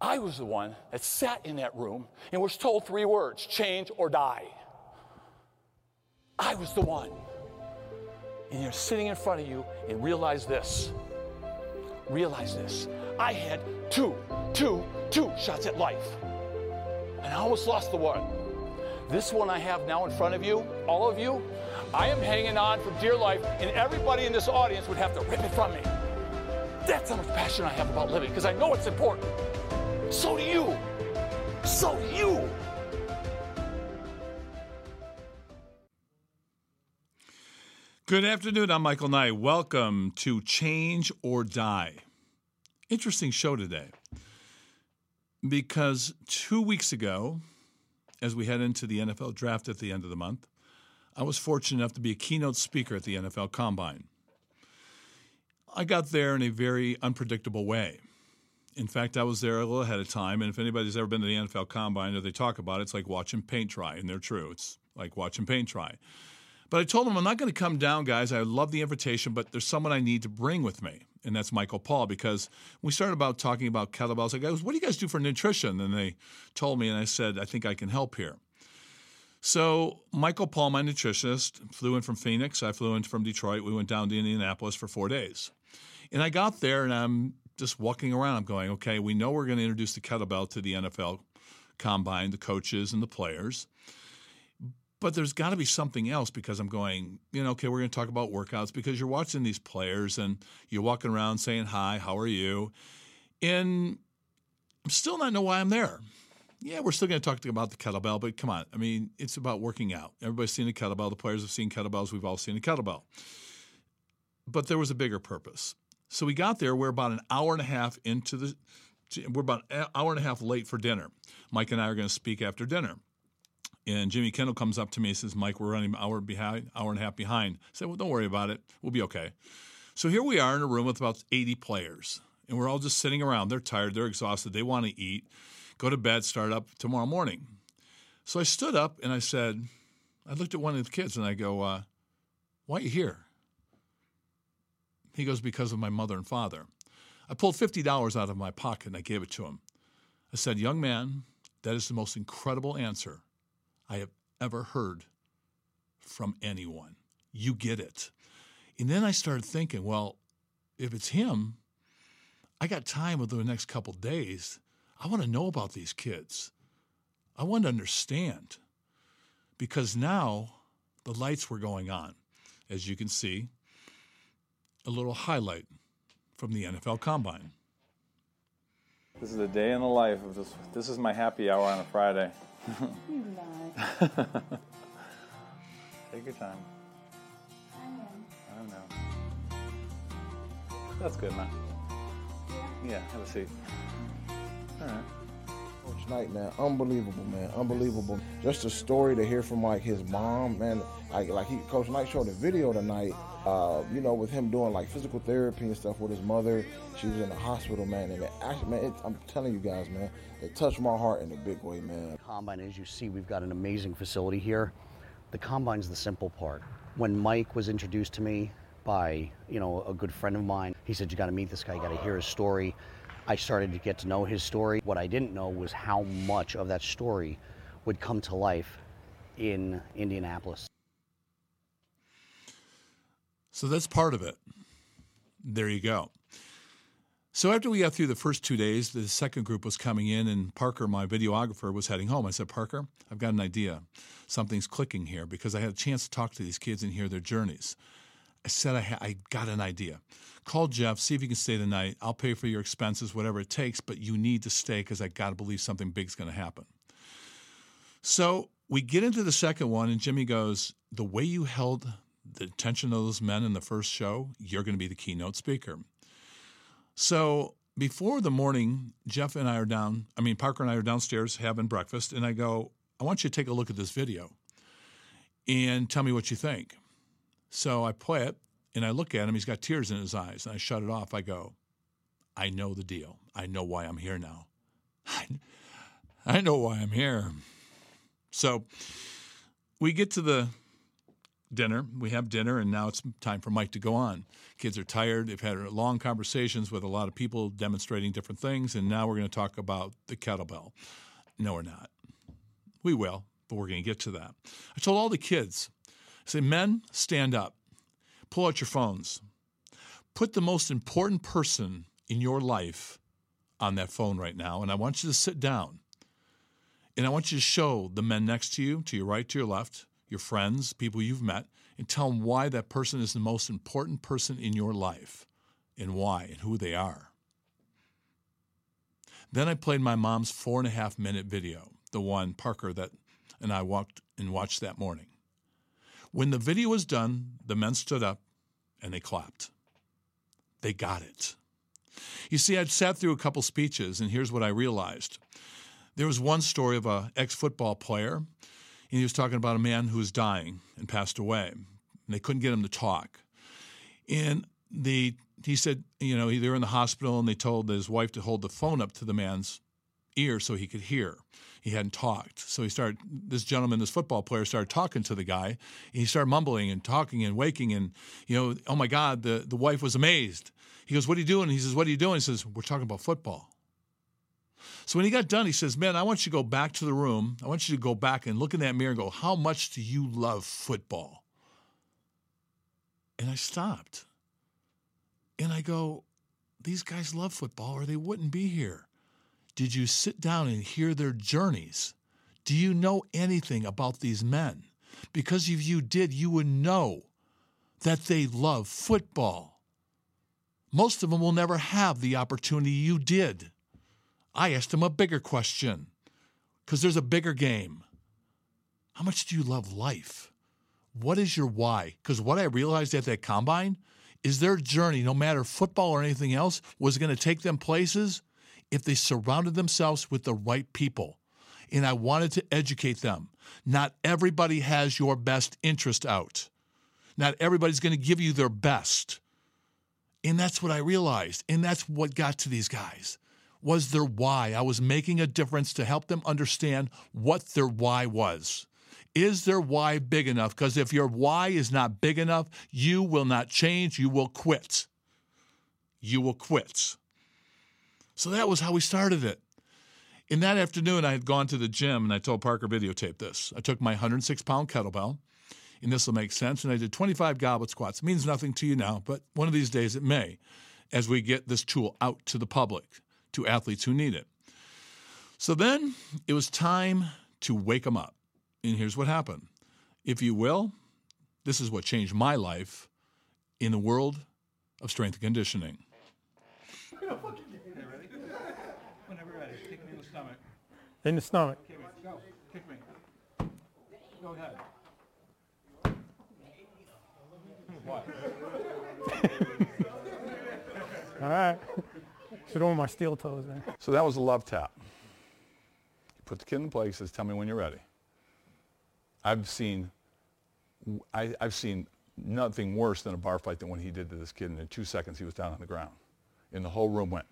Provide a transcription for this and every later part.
I was the one that sat in that room and was told three words change or die. I was the one. And you're sitting in front of you and realize this. Realize this. I had two, two, two shots at life. And I almost lost the one. This one I have now in front of you, all of you, I am hanging on for dear life, and everybody in this audience would have to rip it from me. That's how much passion I have about living, because I know it's important. So do you. So do you. Good afternoon. I'm Michael Knight. Welcome to Change or Die. Interesting show today because two weeks ago, as we head into the NFL draft at the end of the month, I was fortunate enough to be a keynote speaker at the NFL Combine. I got there in a very unpredictable way. In fact, I was there a little ahead of time, and if anybody's ever been to the NFL Combine or they talk about it, it's like watching paint dry, and they're true. It's like watching paint dry. But I told them I'm not going to come down, guys. I love the invitation, but there's someone I need to bring with me, and that's Michael Paul. Because we started about talking about kettlebells. I goes, "What do you guys do for nutrition?" And they told me, and I said, "I think I can help here." So Michael Paul, my nutritionist, flew in from Phoenix. I flew in from Detroit. We went down to Indianapolis for four days, and I got there, and I'm just walking around. I'm going, "Okay, we know we're going to introduce the kettlebell to the NFL combine, the coaches and the players." but there's got to be something else because I'm going, you know, okay, we're going to talk about workouts because you're watching these players and you're walking around saying, hi, how are you? And I'm still not know why I'm there. Yeah, we're still going to talk about the kettlebell, but come on. I mean, it's about working out. Everybody's seen a kettlebell. The players have seen kettlebells. We've all seen a kettlebell. But there was a bigger purpose. So we got there. We're about an hour and a half into the, we're about an hour and a half late for dinner. Mike and I are going to speak after dinner. And Jimmy Kendall comes up to me and says, Mike, we're running an hour behind, hour and a half behind. I said, Well, don't worry about it. We'll be okay. So here we are in a room with about 80 players, and we're all just sitting around. They're tired, they're exhausted, they want to eat, go to bed, start up tomorrow morning. So I stood up and I said, I looked at one of the kids and I go, uh, Why are you here? He goes, Because of my mother and father. I pulled $50 out of my pocket and I gave it to him. I said, Young man, that is the most incredible answer I have ever heard from anyone. You get it. And then I started thinking, well, if it's him, I got time over the next couple days. I want to know about these kids. I want to understand. Because now the lights were going on. As you can see, a little highlight from the NFL Combine. This is a day in the life of this. This is my happy hour on a Friday. You lie. Take your time. I am. I don't know. That's good, man. Yeah, have a seat. All right. Coach Knight, man, unbelievable, man, unbelievable. Just a story to hear from like his mom, man. Like, like he, Coach Knight showed a video tonight. Uh, you know, with him doing like physical therapy and stuff with his mother. She was in the hospital, man, and it actually, man, it, I'm telling you guys, man, it touched my heart in a big way, man. Combine, as you see, we've got an amazing facility here. The combine's the simple part. When Mike was introduced to me by, you know, a good friend of mine, he said, "You got to meet this guy. You got to hear his story." I started to get to know his story. What I didn't know was how much of that story would come to life in Indianapolis. So that's part of it. There you go. So after we got through the first two days, the second group was coming in, and Parker, my videographer, was heading home. I said, Parker, I've got an idea. Something's clicking here because I had a chance to talk to these kids and hear their journeys. I said, I, ha- I got an idea. Call Jeff, see if you can stay the night. I'll pay for your expenses, whatever it takes, but you need to stay because I got to believe something big's going to happen. So we get into the second one, and Jimmy goes, The way you held the attention of those men in the first show, you're going to be the keynote speaker. So before the morning, Jeff and I are down, I mean, Parker and I are downstairs having breakfast, and I go, I want you to take a look at this video and tell me what you think. So I play it, and I look at him. He's got tears in his eyes, and I shut it off. I go, I know the deal. I know why I'm here now. I know why I'm here. So we get to the dinner. We have dinner, and now it's time for Mike to go on. Kids are tired. They've had long conversations with a lot of people demonstrating different things, and now we're going to talk about the kettlebell. No, we're not. We will, but we're going to get to that. I told all the kids, I say, men, stand up, pull out your phones, put the most important person in your life on that phone right now, and I want you to sit down. And I want you to show the men next to you, to your right, to your left, your friends, people you've met, and tell them why that person is the most important person in your life and why and who they are. Then I played my mom's four and a half minute video, the one Parker that and I walked and watched that morning. When the video was done, the men stood up and they clapped. They got it. You see, I'd sat through a couple speeches, and here's what I realized. There was one story of an ex football player, and he was talking about a man who was dying and passed away. And they couldn't get him to talk. And they, he said, you know, they were in the hospital, and they told his wife to hold the phone up to the man's ear so he could hear. He hadn't talked. So he started, this gentleman, this football player, started talking to the guy. And he started mumbling and talking and waking. And, you know, oh my God, the, the wife was amazed. He goes, What are you doing? He says, What are you doing? He says, We're talking about football. So when he got done, he says, Man, I want you to go back to the room. I want you to go back and look in that mirror and go, How much do you love football? And I stopped. And I go, These guys love football or they wouldn't be here. Did you sit down and hear their journeys? Do you know anything about these men? Because if you did, you would know that they love football. Most of them will never have the opportunity you did. I asked them a bigger question because there's a bigger game. How much do you love life? What is your why? Because what I realized at that combine is their journey, no matter football or anything else, was going to take them places if they surrounded themselves with the right people. And I wanted to educate them. Not everybody has your best interest out. Not everybody's going to give you their best. And that's what I realized. And that's what got to these guys was their why. I was making a difference to help them understand what their why was. Is their why big enough? Because if your why is not big enough, you will not change. You will quit. You will quit. So that was how we started it. In that afternoon, I had gone to the gym and I told Parker videotape this. I took my 106 pound kettlebell, and this will make sense, and I did 25 goblet squats. It means nothing to you now, but one of these days it may as we get this tool out to the public, to athletes who need it. So then it was time to wake them up. And here's what happened. If you will, this is what changed my life in the world of strength and conditioning. Whenever ready, kick me in the stomach. In the stomach. Kick me. Go. Kick me. Go ahead. What? All right. On my steel toes, man. So that was a love tap. You put the kid in the place, says, tell me when you're ready. I've seen, I, I've seen nothing worse than a bar fight than what he did to this kid. And in two seconds, he was down on the ground. And the whole room went.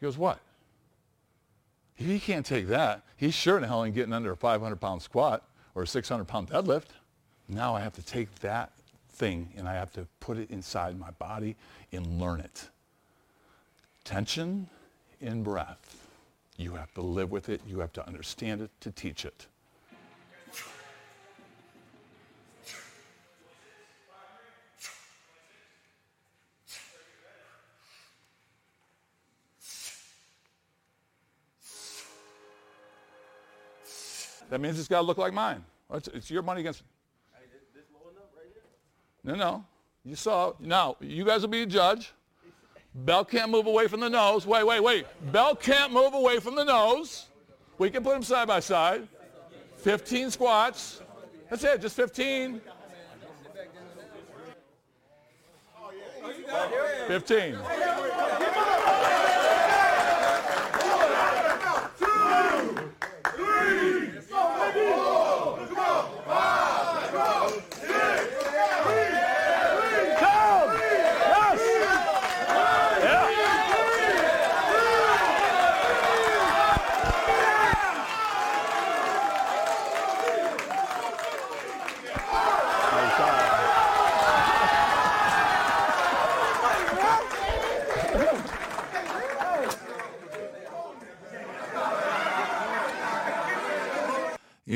He goes, what? He can't take that, he's sure in hell ain't getting under a 500 pound squat or a 600 pound deadlift. Now I have to take that thing and I have to put it inside my body and learn it. Tension in breath. You have to live with it. You have to understand it to teach it. That means it's got to look like mine. It's, it's your money against. Me. No, no. You saw. Now, you guys will be a judge. Bell can't move away from the nose. Wait, wait, wait. Bell can't move away from the nose. We can put them side by side. 15 squats. That's it, just 15. 15.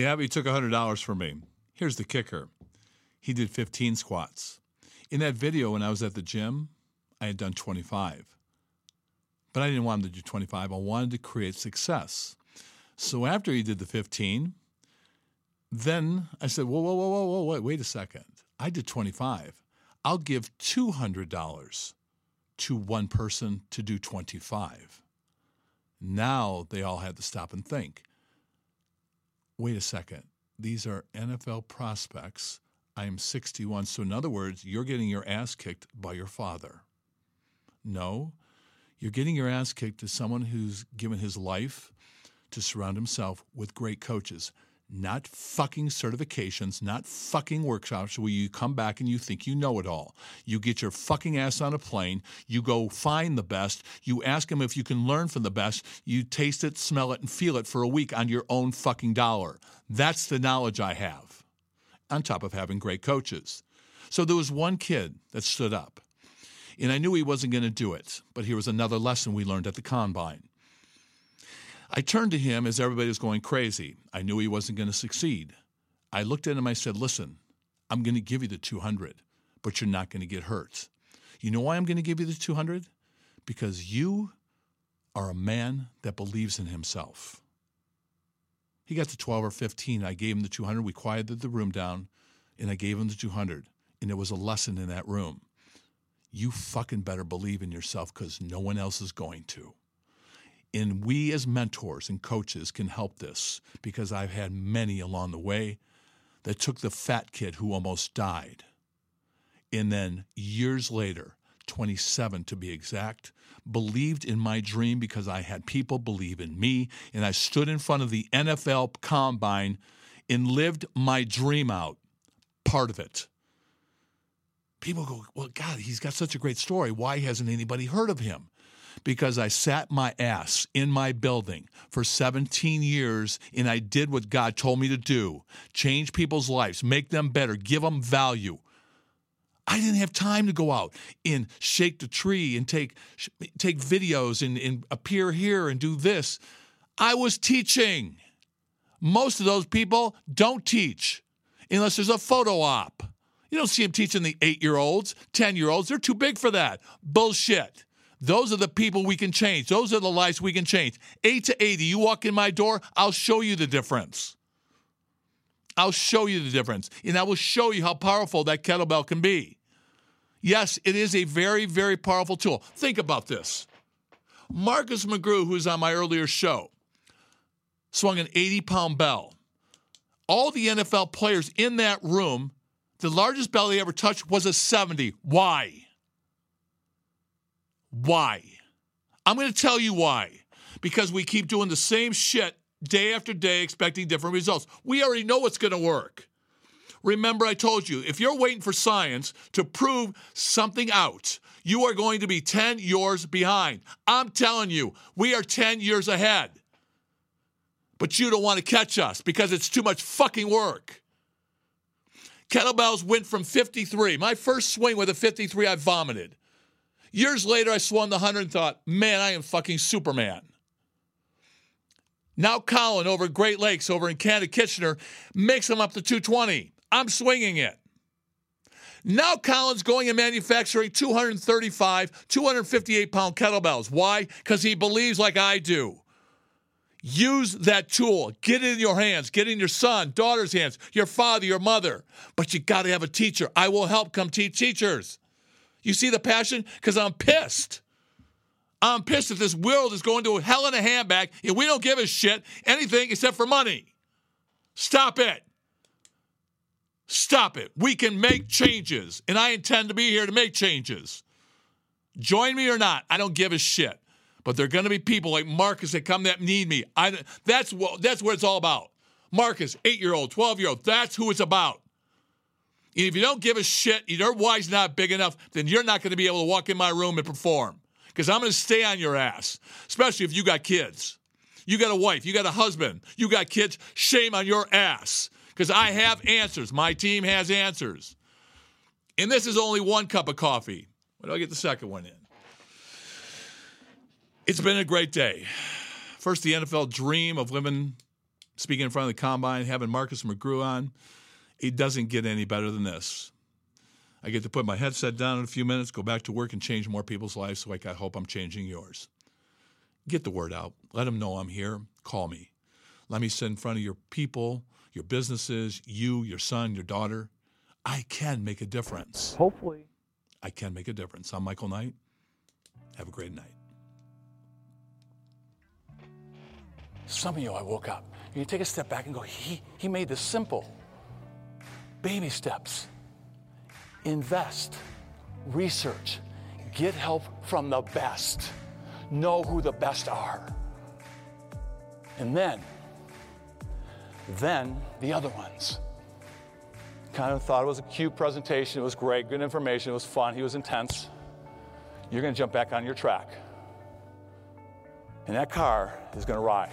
Yeah, he took $100 from me. Here's the kicker he did 15 squats. In that video, when I was at the gym, I had done 25. But I didn't want him to do 25. I wanted to create success. So after he did the 15, then I said, whoa, whoa, whoa, whoa, whoa, wait, wait a second. I did 25. I'll give $200 to one person to do 25. Now they all had to stop and think wait a second. These are NFL prospects. I am 61. So, in other words, you're getting your ass kicked by your father. No, you're getting your ass kicked to someone who's given his life to surround himself with great coaches not fucking certifications, not fucking workshops where you come back and you think you know it all. You get your fucking ass on a plane, you go find the best, you ask them if you can learn from the best, you taste it, smell it, and feel it for a week on your own fucking dollar. That's the knowledge I have, on top of having great coaches. So there was one kid that stood up, and I knew he wasn't going to do it, but here was another lesson we learned at the combine. I turned to him as everybody was going crazy. I knew he wasn't going to succeed. I looked at him. I said, Listen, I'm going to give you the 200, but you're not going to get hurt. You know why I'm going to give you the 200? Because you are a man that believes in himself. He got to 12 or 15. I gave him the 200. We quieted the room down, and I gave him the 200. And there was a lesson in that room. You fucking better believe in yourself because no one else is going to. And we as mentors and coaches can help this because I've had many along the way that took the fat kid who almost died. And then years later, 27 to be exact, believed in my dream because I had people believe in me. And I stood in front of the NFL combine and lived my dream out, part of it. People go, Well, God, he's got such a great story. Why hasn't anybody heard of him? Because I sat my ass in my building for 17 years and I did what God told me to do change people's lives, make them better, give them value. I didn't have time to go out and shake the tree and take take videos and, and appear here and do this. I was teaching. Most of those people don't teach unless there's a photo op. You don't see them teaching the eight year olds, 10 year olds. They're too big for that. Bullshit. Those are the people we can change. Those are the lives we can change. 8 to 80, you walk in my door, I'll show you the difference. I'll show you the difference. And I will show you how powerful that kettlebell can be. Yes, it is a very, very powerful tool. Think about this. Marcus McGrew, who's on my earlier show, swung an 80 pound bell. All the NFL players in that room, the largest bell they ever touched was a 70. Why? Why? I'm going to tell you why. Because we keep doing the same shit day after day, expecting different results. We already know what's going to work. Remember, I told you, if you're waiting for science to prove something out, you are going to be 10 years behind. I'm telling you, we are 10 years ahead. But you don't want to catch us because it's too much fucking work. Kettlebells went from 53. My first swing with a 53, I vomited. Years later, I swung the 100 and thought, man, I am fucking Superman. Now Colin over at Great Lakes over in Canada Kitchener makes them up to 220. I'm swinging it. Now Colin's going and manufacturing 235, 258 pound kettlebells. Why? Because he believes like I do. Use that tool. Get it in your hands. Get it in your son, daughter's hands, your father, your mother. But you got to have a teacher. I will help come teach teachers. You see the passion? Because I'm pissed. I'm pissed that this world is going to hell in a handbag and we don't give a shit anything except for money. Stop it. Stop it. We can make changes, and I intend to be here to make changes. Join me or not, I don't give a shit. But there are going to be people like Marcus that come that need me. I, that's what that's what it's all about. Marcus, eight year old, twelve year old. That's who it's about. If you don't give a shit, your why's not big enough, then you're not going to be able to walk in my room and perform. Because I'm going to stay on your ass, especially if you got kids. You got a wife, you got a husband, you got kids. Shame on your ass. Because I have answers. My team has answers. And this is only one cup of coffee. When do I get the second one in? It's been a great day. First, the NFL dream of living speaking in front of the combine, having Marcus McGrew on, it doesn't get any better than this. I get to put my headset down in a few minutes, go back to work, and change more people's lives. So like I hope I'm changing yours. Get the word out. Let them know I'm here. Call me. Let me sit in front of your people, your businesses, you, your son, your daughter. I can make a difference. Hopefully. I can make a difference. I'm Michael Knight. Have a great night. Some of you, I woke up. You take a step back and go, he, he made this simple. Baby steps. Invest, research, get help from the best. Know who the best are. And then, then the other ones. Kind of thought it was a cute presentation. It was great, good information. It was fun. He was intense. You're going to jump back on your track. And that car is going to ride.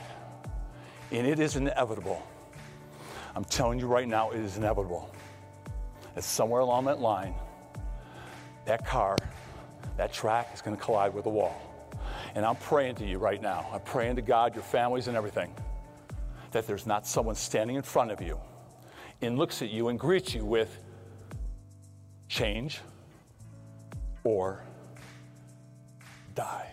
And it is inevitable. I'm telling you right now, it is inevitable. That somewhere along that line, that car, that track is going to collide with a wall. And I'm praying to you right now. I'm praying to God, your families, and everything, that there's not someone standing in front of you and looks at you and greets you with change or die.